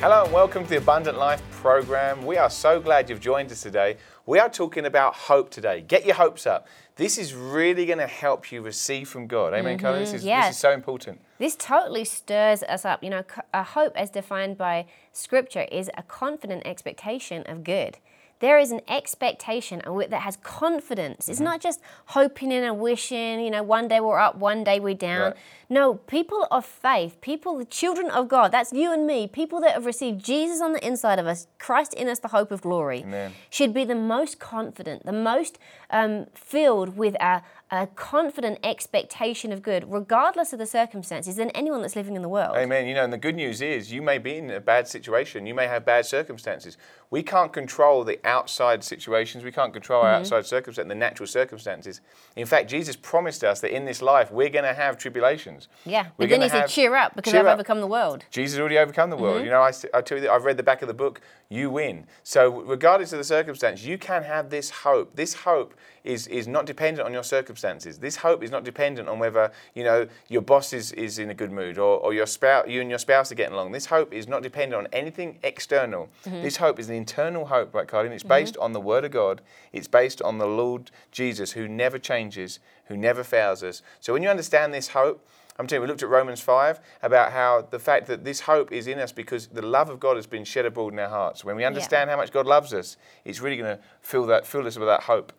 Hello and welcome to the Abundant Life program. We are so glad you've joined us today. We are talking about hope today. Get your hopes up. This is really going to help you receive from God. Amen, Carla? This is, yes. this is so important. This totally stirs us up. You know, a hope, as defined by Scripture, is a confident expectation of good. There is an expectation that has confidence. Mm-hmm. It's not just hoping and wishing, you know, one day we're up, one day we're down. Right. No, people of faith, people, the children of God, that's you and me, people that have received Jesus on the inside of us, Christ in us, the hope of glory, Amen. should be the most confident, the most um, filled with a, a confident expectation of good, regardless of the circumstances, than anyone that's living in the world. Amen. You know, and the good news is you may be in a bad situation. You may have bad circumstances. We can't control the outside situations. We can't control Mm-hmm. our outside circumstances, the natural circumstances. In fact, Jesus promised us that in this life we're going to have tribulations. Yeah, We're but then he said, cheer up because cheer I've up. overcome the world. Jesus already overcome the Mm-hmm. world. You know, I tell you I've read the back of the book, you win. So, regardless of the circumstance, you can have this hope. This hope is, is not dependent on your circumstances. This hope is not dependent on whether, you know, your boss is, is in a good mood or, or your spouse, you and your spouse are getting along. This hope is not dependent on anything external. Mm-hmm. This hope is an internal hope, right, Carly? And it's based on the Word of God. It's based on the Lord Jesus who never changes, who never fails us. So, when you understand this hope, I'm telling you, we looked at Romans 5 about how the fact that this hope is in us because the love of God has been shed abroad in our hearts. When we understand how much God loves us, it's really going to fill that fill us with that hope.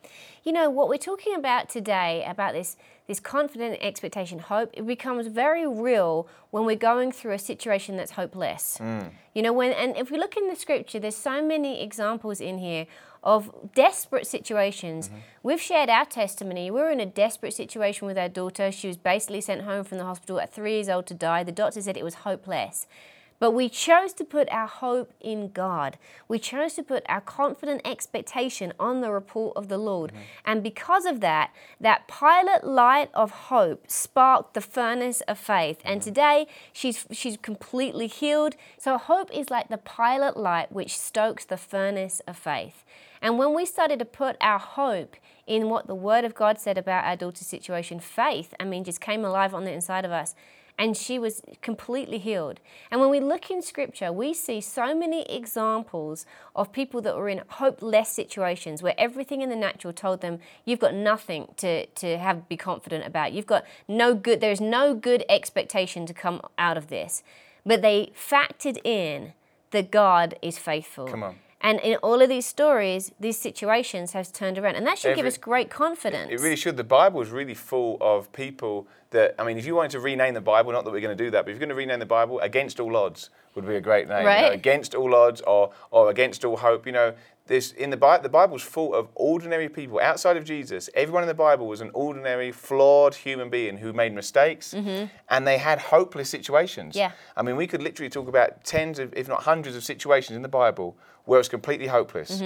You know, what we're talking about today, about this, this confident expectation, hope, it becomes very real when we're going through a situation that's hopeless. Mm. You know, when, and if we look in the scripture, there's so many examples in here of desperate situations. Mm-hmm. We've shared our testimony. We were in a desperate situation with our daughter. She was basically sent home from the hospital at three years old to die. The doctor said it was hopeless. But we chose to put our hope in God. We chose to put our confident expectation on the report of the Lord. And because of that, that pilot light of hope sparked the furnace of faith. And today, she's, she's completely healed. So, hope is like the pilot light which stokes the furnace of faith. And when we started to put our hope in what the Word of God said about our daughter's situation, faith, I mean, just came alive on the inside of us and she was completely healed. And when we look in scripture, we see so many examples of people that were in hopeless situations where everything in the natural told them, you've got nothing to, to have be confident about. You've got no good, there's no good expectation to come out of this. But they factored in that God is faithful. Come on. And in all of these stories, these situations has turned around. And that should give us great confidence. It really should. The Bible is really full of people that, I mean, if you wanted to rename the Bible, not that we're going to do that, but if you're going to rename the Bible, Against All Odds would be a great name. you know, against All Odds or, or Against All Hope. You know, this, in the, Bi- the Bible's full of ordinary people outside of Jesus. Everyone in the Bible was an ordinary, flawed human being who made mistakes and they had hopeless situations. Yeah. I mean, we could literally talk about tens of, if not hundreds of situations in the Bible where it's completely hopeless.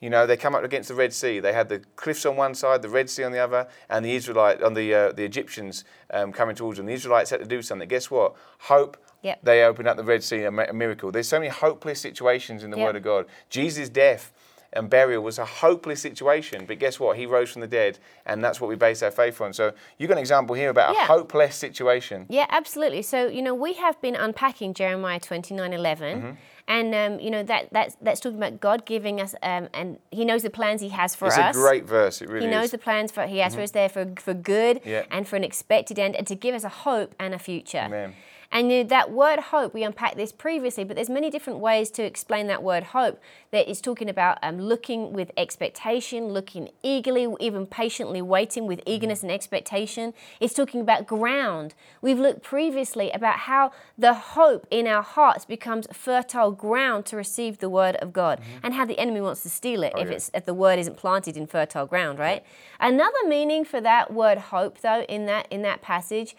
You know, they come up against the Red Sea. They had the cliffs on one side, the Red Sea on the other, and the Israelite on the uh, the Egyptians um, coming towards them. The Israelites had to do something. Guess what? Hope. Yep. They opened up the Red Sea, a miracle. There's so many hopeless situations in the Yep. Word of God. Jesus' death and burial was a hopeless situation, but guess what? He rose from the dead, and that's what we base our faith on. So you've got an example here about Yeah. a hopeless situation. Yeah, absolutely. So, you know, we have been unpacking Jeremiah 29 11. Mm-hmm. And, um, you know, that, that's, that's talking about God giving us, um, and He knows the plans He has for us. It's a great verse. It really He knows is. Mm-hmm. the plans for He has for us there for, for good Yeah. and for an expected end and to give us a hope and a future. Amen. And that word hope, we unpacked this previously, but there's many different ways to explain that word hope. That is talking about um, looking with expectation, looking eagerly, even patiently waiting with eagerness and expectation. It's talking about ground. We've looked previously about how the hope in our hearts becomes fertile ground to receive the word of God, and how the enemy wants to steal it if yeah. it's if the word isn't planted in fertile ground, right? Another meaning for that word hope, though, in that in that passage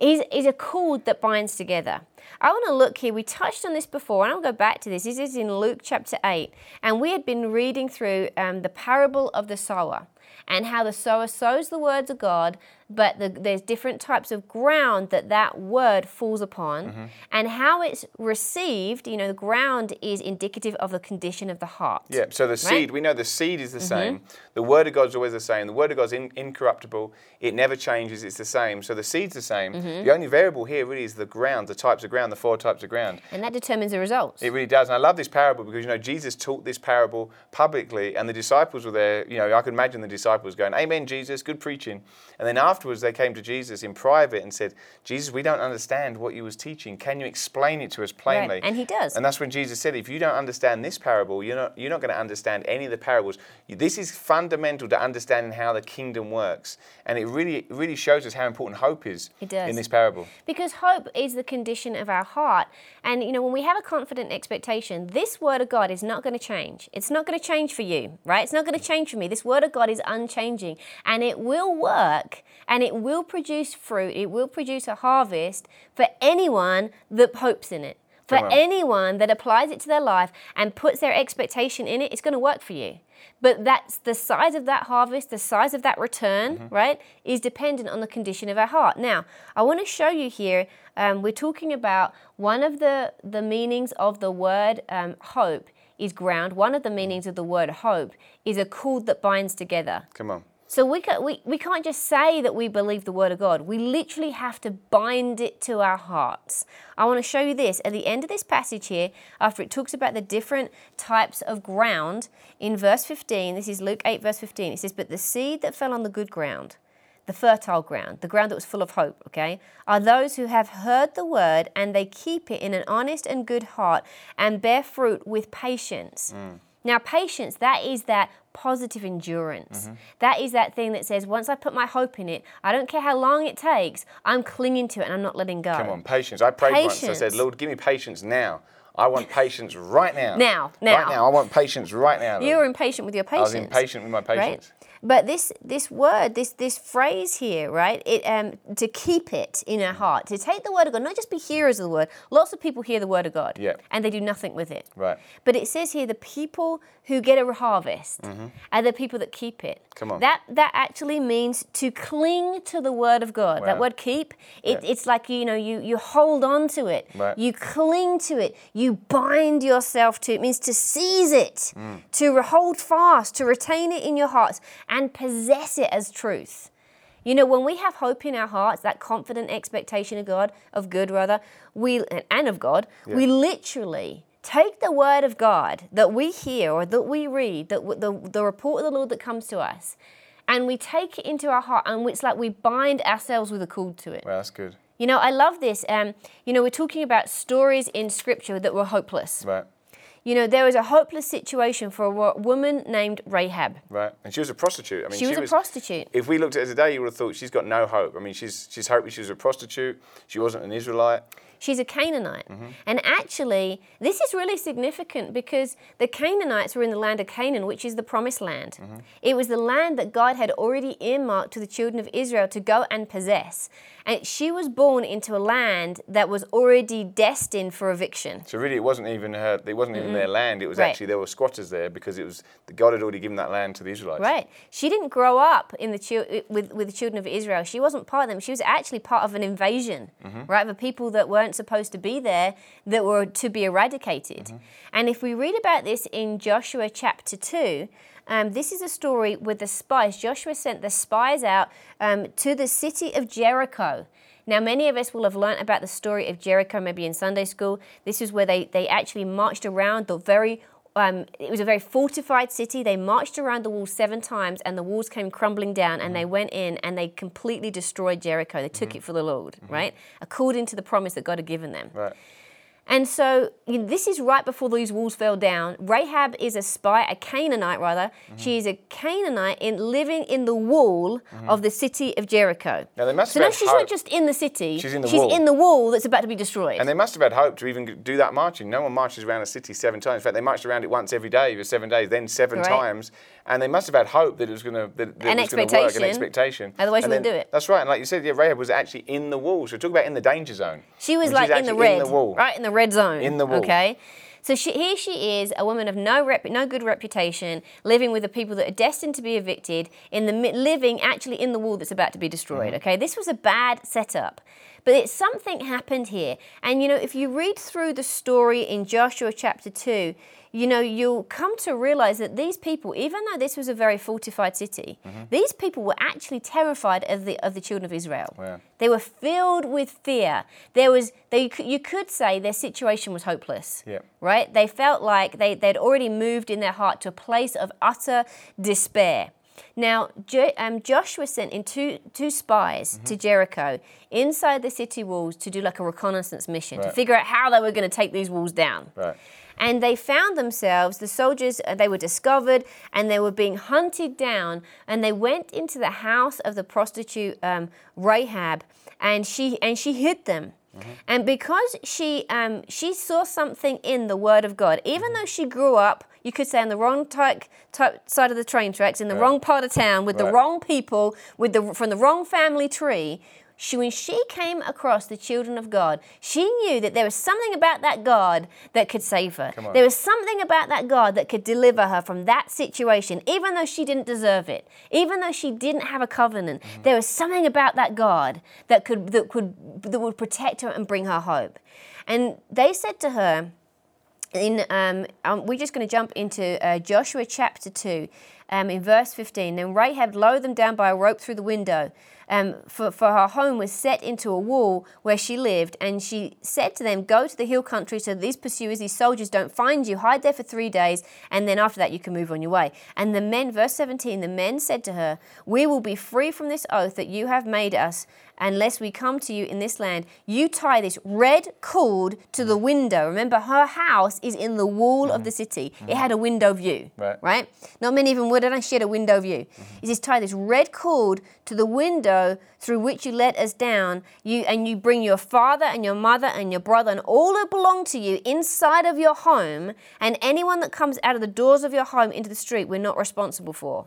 is, is a cord that binds together. I want to look here. We touched on this before, and I'll go back to this. This is in Luke chapter 8. And we had been reading through um, the parable of the sower and how the sower sows the words of God. But the, there's different types of ground that that word falls upon, Mm-hmm. and how it's received. You know, the ground is indicative of the condition of the heart. Yeah, so the seed, we know the seed is the same. The word of God's always the same. The word of God's in, incorruptible. It never changes. It's the same. So the seed's the same. The only variable here really is the ground, the types of ground, the four types of ground. And that determines the results. It really does. And I love this parable because, you know, Jesus taught this parable publicly and the disciples were there. You know, I could imagine the disciples going, Amen, Jesus, good preaching. And then afterwards they came to Jesus in private and said, Jesus, we don't understand what you was teaching. Can you explain it to us plainly? And he does. And that's when Jesus said, if you don't understand this parable, you're not, you're not going to understand any of the parables. This is fundamental to understanding how the kingdom works. And it really, it really shows us how important hope is in this parable. Because hope is the condition of our heart. And, you know, when we have a confident expectation, this word of God is not going to change. It's not going to change for you, right? It's not going to change for me. This word of God is unchanging and it will work and it will produce fruit. It will produce a harvest for anyone that hopes in it. For anyone that applies it to their life and puts their expectation in it, it's going to work for you. But that's the size of that harvest, the size of that return, right, is dependent on the condition of our heart. Now, I want to show you here. Um, we're talking about one of the the meanings of the word um, hope is ground. One of the meanings of the word hope is a cord that binds together. Come on. So we, ca we, we can't just say that we believe the Word of God. We literally have to bind it to our hearts. I want to show you this. At the end of this passage here, after it talks about the different types of ground, in verse 15, this is Luke 8, verse 15, it says, But the seed that fell on the good ground, the fertile ground, the ground that was full of hope, okay, are those who have heard the word and they keep it in an honest and good heart and bear fruit with patience. Mm. Now, patience, that is that positive endurance. Mm-hmm. That is that thing that says, once I put my hope in it, I don't care how long it takes, I'm clinging to it and I'm not letting go. Come on, patience. I prayed once. I said, Lord, give me patience now. I want patience right now. Now, now. Right now. I want patience right now. Lord. You were impatient with your patience. I was impatient with my right? But this this word, this this phrase here, right? It um to keep it in our heart, to take the word of God, not just be hearers of the word. Lots of people hear the word of God, Yeah. and they do nothing with it. Right. But it says here, the people who get a harvest are the people that keep it. Mm-hmm. Come on. That that actually means to cling to the word of God. That word keep, it, Yeah. it's like you know you you hold on to it. Right. You cling to it. You bind yourself to it. It means to seize it, Mm. to hold fast, to retain it in your hearts, and possess it as truth. You know, when we have hope in our hearts, that confident expectation of God, of good rather, we and of God, we literally take the word of God that we hear or that we read, that the, the report of the Lord that comes to us, and we take it into our heart, and it's like we bind ourselves with a cord to it. Well, that's good. You know, I love this. Um, you know, we're talking about stories in Scripture that were hopeless. Right. You know, there was a hopeless situation for a woman named Rahab. Right. And she was a prostitute. I mean, She was a prostitute. If we looked at her today, you would have thought she's got no hope. I mean, she's she's hopeless. She was a prostitute. She wasn't an Israelite. She's a Canaanite. Mm-hmm. And actually, this is really significant because the Canaanites were in the land of Canaan, which is the promised land. Mm-hmm. It was the land that God had already earmarked to the children of Israel to go and possess. And she was born into a land that was already destined for eviction. So really, it wasn't even her. It wasn't even their land. It was Right. actually there were squatters there because it was God had already given that land to the Israelites. Right. She didn't grow up in the with with the children of Israel. She wasn't part of them. She was actually part of an invasion, right? The people that weren't supposed to be there that were to be eradicated. And if we read about this in Joshua chapter two. Um, this is a story with the spies. Joshua sent the spies out um, to the city of Jericho. Now, many of us will have learnt about the story of Jericho maybe in Sunday school. This is where they, they actually marched around the very um, it was a very fortified city. They marched around the walls seven times, and the walls came crumbling down. And they mm-hmm. went in and they completely destroyed Jericho. They took mm-hmm. it for the Lord, mm-hmm. right? According to the promise that God had given them. Right. And so you know, this is right before these walls fell down. Rahab is a spy, a Canaanite rather. Mm-hmm. She is a Canaanite in living in the wall of the city of Jericho. Now, they must so have now she's hope. not just in the city. She's in the she's wall. in the wall that's about to be destroyed. And they must have had hope to even do that marching. No one marches around a city seven times. In fact, they marched around it once every day for seven days, then seven Right. times. And they must have had hope that it was going to that, that An it was going to work, an expectation. Otherwise And you wouldn't then- do it. That's right. And like you said, yeah, Rahab was actually in the wall. So talk about in the danger zone. She was like in the red, in the wall. right in the red zone. In the wall. Okay. So she, here she is, a woman of no rep, no good reputation, living with the people that are destined to be evicted, in the living actually in the wall that's about to be destroyed. Mm-hmm. Okay, this was a bad setup. But it's something happened here. And you know, if you read through the story in Joshua chapter 2, you know, you'll come to realize that these people, even though this was a very fortified city, mm-hmm. these people were actually terrified of the of the children of Israel. Oh, yeah. They were filled with fear. There was, they, you could say their situation was hopeless. Yeah. Right? They felt like they, they'd already moved in their heart to a place of utter despair. Now, Jo- um, Joshua sent in two, two spies Mm-hmm. to Jericho inside the city walls to do like a reconnaissance mission to figure out how they were going to take these walls down. Right. And they found themselves, the soldiers, uh, they were discovered and they were being hunted down. And they went into the house of the prostitute um, Rahab and she, and she hid them. And because she, um, she saw something in the Word of God, even though she grew up, you could say, on the wrong type, type, side of the train tracks, in the wrong part of town, with the wrong people, with the, from the wrong family tree, she, when she came across the children of God, she knew that there was something about that God that could save her. There was something about that God that could deliver her from that situation, even though she didn't deserve it, even though she didn't have a covenant. Mm-hmm. There was something about that God that could that could that would protect her and bring her hope. And they said to her, in um, um, we're just going to jump into uh, Joshua chapter 2 um, in verse 15 then Rahab lowered them down by a rope through the window um, for, for her home was set into a wall where she lived. And she said to them go to the hill country so these pursuers these soldiers don't find you. Hide there for three days and then after that you can move on your way. And the men verse 17 the men said to her we will be free from this oath that you have made us unless we come to you in this land, you tie this red cord to the window. Remember, her house is in the wall of the mm-hmm. city. It mm-hmm. had a window view, Right. right? Not many of them would, and she had a window view. Mm-hmm. He says, tie this red cord to the window through which you let us down. You and you bring your father and your mother and your brother and all that belong to you inside of your home, and anyone that comes out of the doors of your home into the street, we're not responsible for.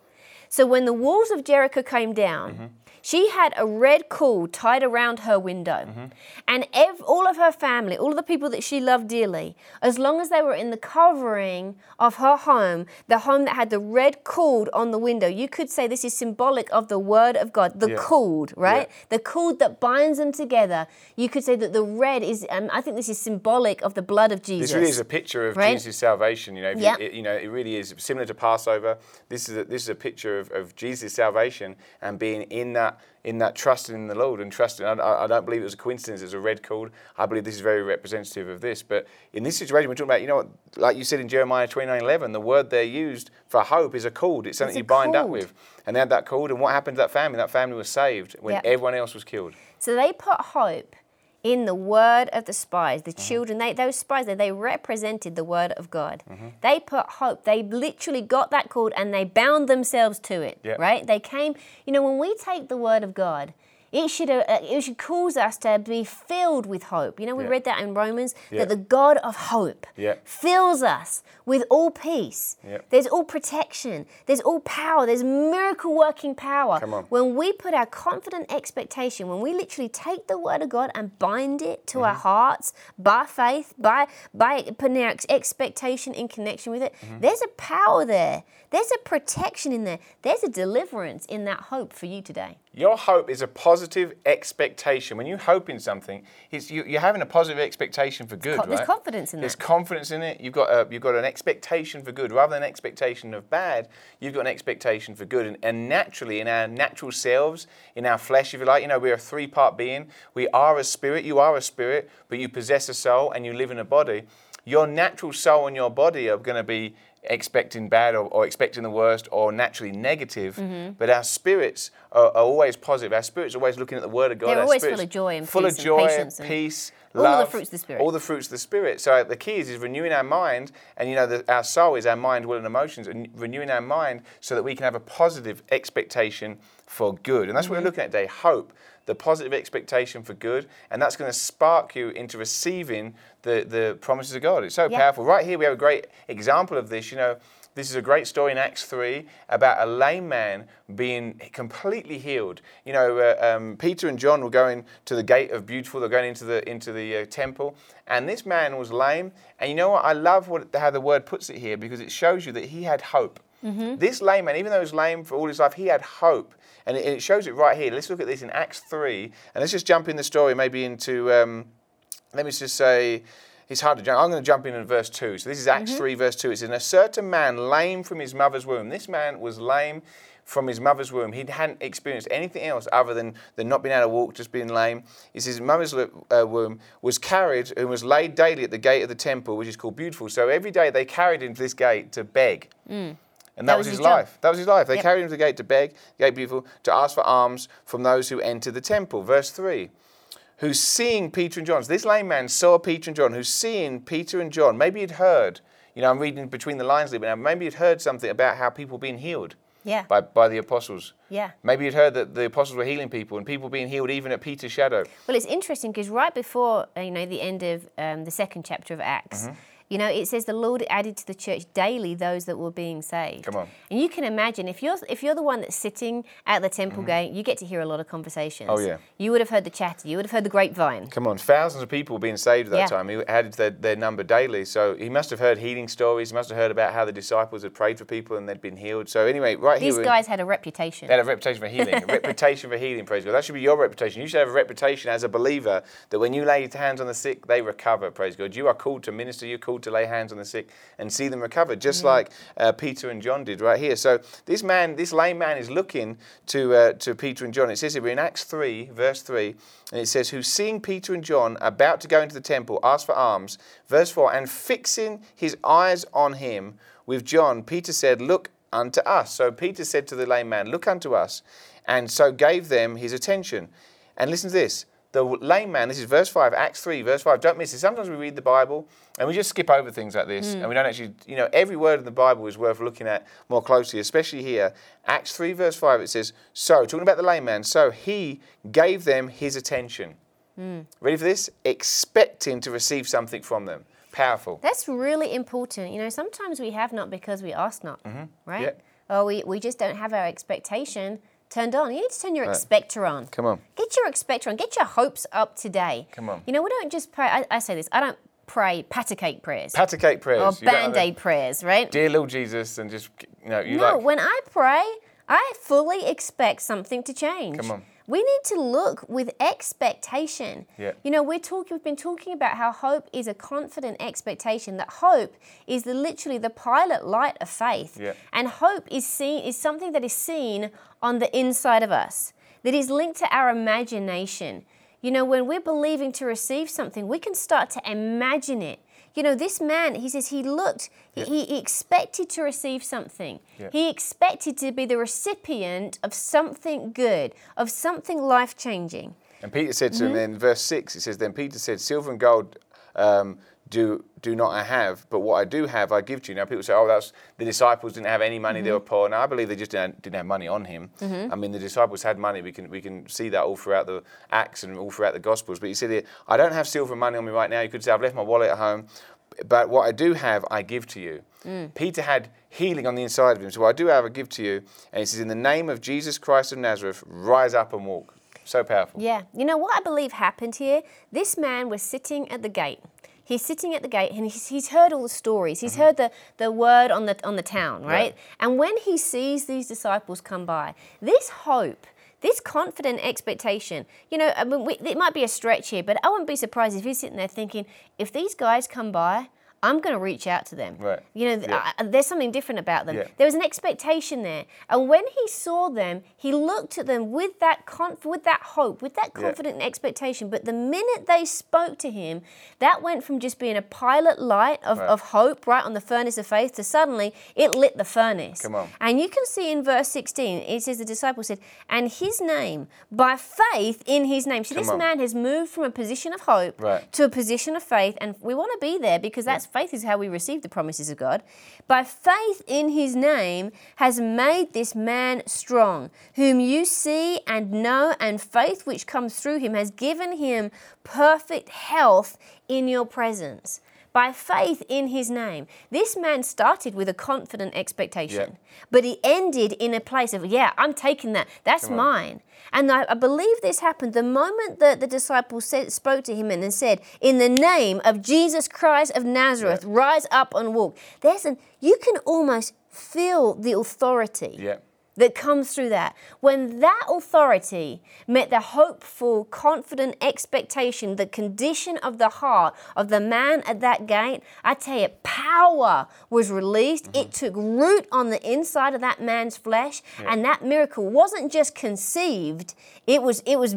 So when the walls of Jericho came down, she had a red cord tied around her window. And ev- all of her family, all of the people that she loved dearly, as long as they were in the covering of her home, the home that had the red cord on the window, you could say this is symbolic of the word of God, the Yeah. cord, right? Yeah. The cord that binds them together. You could say that the red is, um, I think this is symbolic of the blood of Jesus. This really is a picture of Right? Jesus' salvation. You know, if Yeah. you, it, you know, it really is similar to Passover. This is a, this is a picture of, of Jesus' salvation and being in that in that trusting in the Lord and trusting. I, I don't believe it was a coincidence. It's a red cord. I believe this is very representative of this. But in this situation, we're talking about, you know, what, like you said in Jeremiah twenty nine eleven, the word they used for hope is a cord. It's something a you bind up with. And they had that cord. And what happened to that family? That family was saved when Yeah. everyone else was killed. So they put hope in the word of the spies, Mm-hmm. the children. They, those spies, they, they represented the word of God. Mm-hmm. They put hope. They literally got that cord and they bound themselves to it. Yeah. Right? They came. You know, when we take the word of God. It should, uh, it should cause us to be filled with hope. You know, we Yeah. read that in Romans Yeah. that the God of hope Yeah. fills us with all peace. There's all protection. There's all power. There's miracle working power. Come on. When we put our confident expectation, when we literally take the word of God and bind it to our Mm-hmm. hearts by faith, by by putting our expectation in connection with it, Mm-hmm. there's a power there. There's a protection in there. There's a deliverance in that hope for you today. Your hope is a positive expectation. When you hope in something, it's, you, you're having a positive expectation for good, there's right? confidence in that. There's confidence in it. You've got a, you've got an expectation for good rather than an expectation of bad. You've got an expectation for good, and, and naturally, in our natural selves, in our flesh, if you like, you know, we're a three-part being. We are a spirit. You are a spirit, but you possess a soul and you live in a body. Your natural soul and your body are going to be expecting bad or, or expecting the worst or naturally negative, Mm-hmm. but our spirits are, are always positive. Our spirits are always looking at the Word of God. They're Our always full of joy and full peace of and joy, patience and peace, all the fruits of the Spirit. all the fruits of the Spirit. So the key is, is renewing our mind, and you know the, our soul is our mind, will, and emotions, and renewing our mind so that we can have a positive expectation for good. And that's Mm-hmm. what we're looking at today. Hope, the positive expectation for good, and that's going to spark you into receiving the the promises of God. It's so Yeah. powerful. Right here, we have a great example of this. You know. This is a great story in Acts 3 about a lame man being completely healed. You know, uh, um, Peter and John were going to the gate of Beautiful, they're going into the, into the uh, temple, and this man was lame. And you know what? I love what, how the word puts it here because it shows you that he had hope. This lame man, even though he was lame for all his life, he had hope. And it, it shows it right here. Let's look at this in Acts 3. And let's just jump in the story, maybe into, um, let me just say, it's hard to jump. I'm going to jump in in verse 2. So this is Acts 3, verse 2. It says, And a certain man lame from his mother's womb. This man was lame from his mother's womb. He hadn't experienced anything else other than, than not being able to walk, just being lame. He says his mother's uh, womb was carried and was laid daily at the gate of the temple, which is called Beautiful. So every day they carried him to this gate to beg. And that, That was, his his life. That was his life. They Yep. carried him to the gate to beg, the gate beautiful, to ask for alms from those who entered the temple. Verse 3 Who's seeing Peter and John. So this lame man saw Peter and John, who's seeing Peter and John. Maybe he'd heard, you know, I'm reading between the lines a little bit now, maybe he'd heard something about how people being healed Yeah. by, by the apostles. Yeah. Maybe he'd heard that the apostles were healing people and people being healed even at Peter's shadow. Well, it's interesting because right before uh, you know the end of um, the second chapter of Acts, Mm-hmm. You know, it says the Lord added to the church daily those that were being saved. Come on. And you can imagine if you're if you're the one that's sitting at the temple gate, you get to hear a lot of conversations. Mm-hmm. Oh, yeah. You would have heard the chatter. You would have heard the grapevine. Come on, thousands of people were being saved at that Yeah. time. He added their, their number daily. So he must have heard healing stories. He must have heard about how the disciples had prayed for people and they'd been healed. So anyway, right here These guys had a reputation. They had a reputation for healing. A reputation for healing, praise God. That should be your reputation. You should have a reputation as a believer that when you lay hands on the sick, they recover, praise God. You are called to minister, you're called to lay hands on the sick and see them recover, just like uh, Peter and John did right here. So this man, this lame man is looking to, uh, to Peter and John. It says here, in Acts 3, verse 3, and it says, Who seeing Peter and John about to go into the temple, asked for alms. Verse 4, and fixing his eyes on him with John, Peter said, Look unto us. So Peter said to the lame man, Look unto us, and so gave them his attention. And listen to this. The lame man, this is verse 5, Acts 3, verse 5. Don't miss it. Sometimes we read the Bible and we just skip over things like this and we don't actually, you know, every word in the Bible is worth looking at more closely, especially here. Acts 3, verse 5, it says, So, talking about the lame man, so he gave them his attention. Ready for this? Expecting to receive something from them. Powerful. That's really important. You know, sometimes we have not because we ask not, right? Mm-hmm. Yeah. Or we, we just don't have our expectation turned on. You need to turn your expector on. Come on. Get your expector on. Get your hopes up today. Come on. You know, we don't just pray. I, I say this. I don't pray patty cake prayers Pat cake prayers. or You don't have band a- aid prayers, right? Dear little Jesus, and just, you know, you no, like. when I pray, I fully expect something to change. Come on. We need to look with expectation. Yeah. You know, we're talking we've been talking about how hope is a confident expectation, that hope is the literally the pilot light of faith. Yeah. And hope is seen is something that is seen on the inside of us, that is linked to our imagination. You know, when we're believing to receive something, we can start to imagine it. You know, this man, he says he looked, he, he expected to receive something. Yeah. He expected to be the recipient of something good, of something life changing. And Peter said to Mm-hmm. him in verse 6, it says, Then Peter said, Silver and gold um, do, do not I have, but what I do have I give to you. Now people say, oh, that's the disciples didn't have any money, they were Mm-hmm. poor. Now I believe they just didn't, didn't have money on him. I mean, the disciples had money. We can, we can see that all throughout the Acts and all throughout the Gospels. But he said, here, I don't have silver money on me right now. You could say, I've left my wallet at home, but what I do have, I give to you. Mm. Peter had healing on the inside of him. So what I do have, I give to you. And he says, in the name of Jesus Christ of Nazareth, rise up and walk. So powerful. Yeah. You know what I believe happened here? This man was sitting at the gate. He's sitting at the gate and he's, he's heard all the stories. He's mm-hmm. heard the, the word on the, on the town, right? And when he sees these disciples come by, this hope, this confident expectation, you know, I mean, we, it might be a stretch here, but I wouldn't be surprised if he's sitting there thinking, if these guys come by, I'm going to reach out to them. Right. You know, Yeah. I- there's something different about them. Yeah. There was an expectation there, and when he saw them, he looked at them with that conf- with that hope, with that Yeah. confident expectation. But the minute they spoke to him, that went from just being a pilot light of, Right. of hope, right on the furnace of faith, to suddenly it lit the furnace. Come on. And you can see in verse 16, it says the disciple said, "And his name, by faith in his name." See, Come this on. man has moved from a position of hope Right. to a position of faith, and we want to be there because that's faith is how we receive the promises of God. By faith in his name has made this man strong, whom you see and know, and faith which comes through him has given him perfect health in your presence. By faith in his name. This man started with a confident expectation, Yeah. but he ended in a place of, yeah, I'm taking that. That's mine. And I, I believe this happened the moment that the disciples said, spoke to him and then said, In the name of Jesus Christ of Nazareth, rise up and walk. There's an, you can almost feel the authority Yeah. That comes through that. When that authority met the hopeful, confident expectation, the condition of the heart of the man at that gate, I tell you, power was released. It took root on the inside of that man's flesh, and that miracle wasn't just conceived; it was it was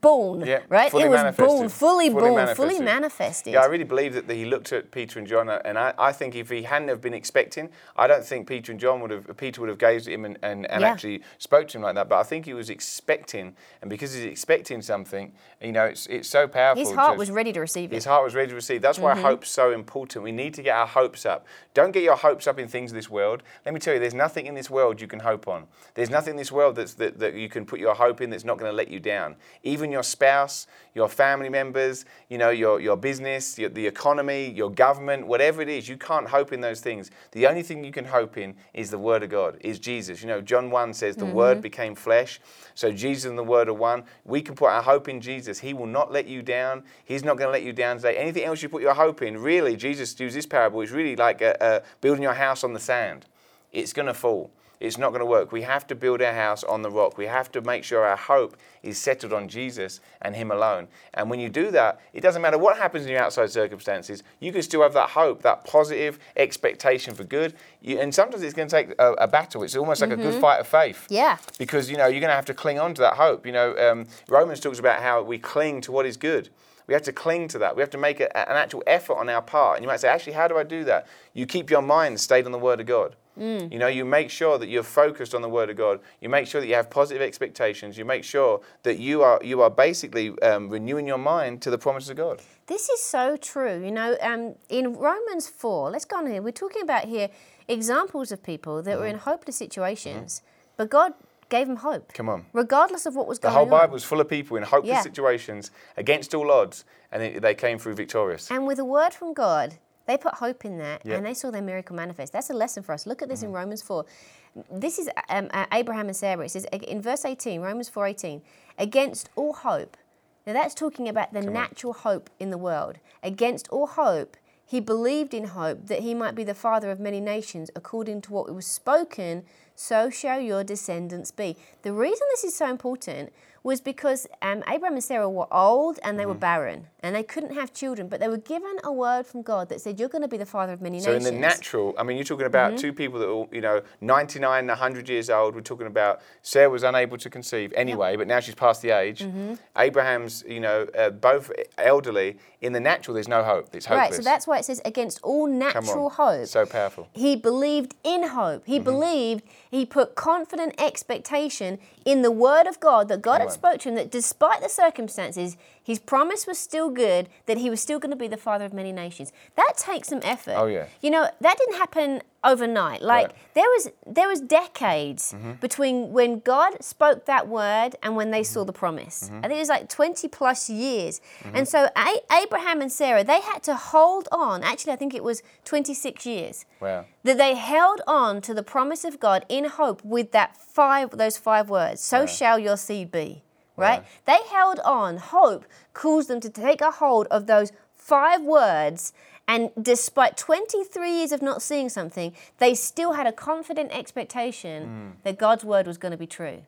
born, Yeah, right? it was manifested. born, fully, Fully born, fully manifested. manifested. Yeah, I really believe that he looked at Peter and John, and I, I think if he hadn't have been expecting, I don't think Peter and John would have, Peter would have gazed at him and, and, and Yeah. actually spoke to him like that. But I think he was expecting, and because he's expecting something, you know, it's it's so powerful. His heart to- was ready to receive it. His heart was ready to receive. That's why mm-hmm. hope's so important. We need to get our hopes up. Don't get your hopes up in things of this world. Let me tell you, there's nothing in this world you can hope on. There's nothing in this world that's, that, that you can put your hope in that's not going to let you down. Even your spouse, your family members, you know, your, your business, your, the economy, your government, whatever it is, you can't hope in those things. The only thing you can hope in is the Word of God, is Jesus. You know, John 1 says, the Word became flesh. So Jesus and the Word are one. We can put our hope in Jesus. He will not let you down. He's not going to let you down today. Anything else you put your hope in, really, Jesus used this parable, it's really like uh uh building your house on the sand. It's going to fall. It's not going to work. We have to build our house on the rock. We have to make sure our hope is settled on Jesus and Him alone. And when you do that, it doesn't matter what happens in your outside circumstances, you can still have that hope, that positive expectation for good. You, and sometimes it's going to take a, a battle. It's almost like a good fight of faith Yeah. because you know you're going to have to cling on to that hope. You know, um, Romans talks about how we cling to what is good. We have to cling to that. We have to make a, an actual effort on our part. And you might say, actually, how do I do that? You keep your mind stayed on the Word of God. You know, you make sure that you're focused on the Word of God. You make sure that you have positive expectations. You make sure that you are you are basically um, renewing your mind to the promises of God. This is so true. You know, um, in Romans 4, let's go on here. We're talking about here examples of people that Mm-hmm. were in hopeless situations, but God gave them hope. Come on. Regardless of what was The going on. The whole. Bible is full of people in hopeless Yeah. situations, against all odds, and they came through victorious. And with a word from God, they put hope in that Yeah. and they saw their miracle manifest. That's a lesson for us. Look at this Mm-hmm. in Romans 4. This is um, uh, Abraham and Sarah. It says in verse 18, Romans 4:18, against all hope. Now that's talking about the on. natural hope in the world. Against all hope, he believed in hope that he might be the father of many nations, according to what was spoken, so shall your descendants be. The reason this is so important was because um, Abraham and Sarah were old and they Mm-hmm. were barren and they couldn't have children, but they were given a word from God that said, You're going to be the father of many So nations. So in the natural, I mean, you're talking about Mm-hmm. two people that are, you know, 99, 100 years old. We're talking about Sarah was unable to conceive anyway, but now she's past the age. Mm-hmm. Abraham's, you know, uh, both elderly. In the natural, there's no hope. It's hopeless. Right, so that's why it says, Against all natural hope. So powerful. He believed in hope. Mm-hmm. He believed, he put confident expectation in the word of God that God Come had on. spoke to him that despite the circumstances, his promise was still good, that he was still going to be the father of many nations. That takes some effort. Oh, yeah. You know, that didn't happen overnight. Like Right. Mm-hmm. there was there was decades between when God spoke that word and when they saw the promise. Mm-hmm. I think it was like 20 plus years. And so A- Abraham and Sarah, they had to hold on. Actually, I think it was 26 years Wow. that they held on to the promise of God in hope with that five those five words so shall your seed be right? They held on. Hope caused them to take a hold of those five words and despite 23 years of not seeing something they still had a confident expectation hmm. that God's word was going to be true.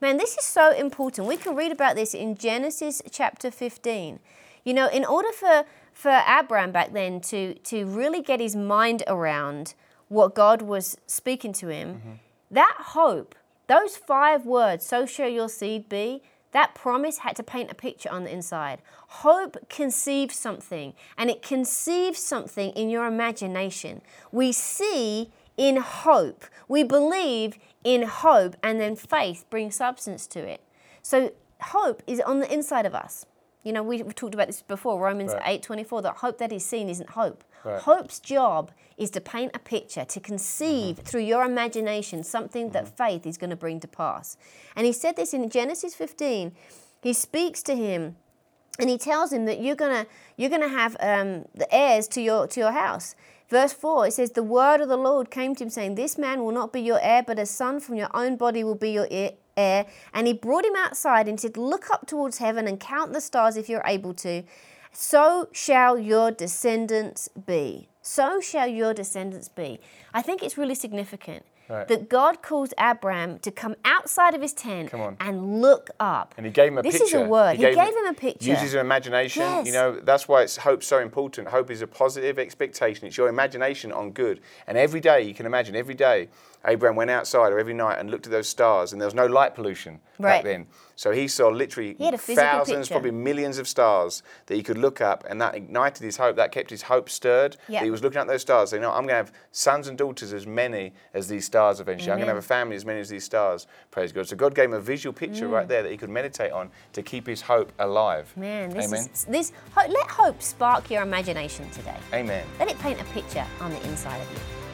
Man this is so important. We can read about this in Genesis chapter 15 you know in order for for Abraham back then to to really get his mind around what God was speaking to him, mm-hmm. that hope, those five words, so shall your seed be, that promise had to paint a picture on the inside. Hope conceives something, and it conceives something in your imagination. We see in hope, we believe in hope, and then faith brings substance to it. So hope is on the inside of us. You know, we, we talked about this before, Romans Right. eight twenty four. that hope that is seen isn't hope. Right. Hope's job is to paint a picture, to conceive Mm-hmm. through your imagination something that faith is going to bring to pass. And he said this in Genesis 15. He speaks to him and he tells him that you're gonna you're gonna have um, the heirs to your to your house. Verse 4, it says, The word of the Lord came to him, saying, This man will not be your heir, but a son from your own body will be your heir. And he brought him outside and said, Look up towards heaven and count the stars if you're able to. So shall your descendants be. So shall your descendants be. I think it's really significant Right. that God calls Abraham to come outside of his tent and look up. And he gave him a this picture. is a word. He, gave, him a picture. Uses your imagination. Yes. You know, that's why it's hope's so important. Hope is a positive expectation. It's your imagination on good. And every day, you can imagine, every day, Abraham went outside or every night and looked at those stars, and there was no light pollution Right. back then. So he saw literally He had a physical thousands, picture. probably millions of stars that he could look up, and that ignited his hope. That kept his hope stirred. That he was looking at those stars, saying, "No, I'm going to have sons and daughters as many as these stars eventually. I'm going to have a family as many as these stars." Praise God. So God gave him a visual picture Mm. right there that he could meditate on to keep his hope alive. Man, this Amen. is this. Let hope spark your imagination today. Amen. Let it paint a picture on the inside of you.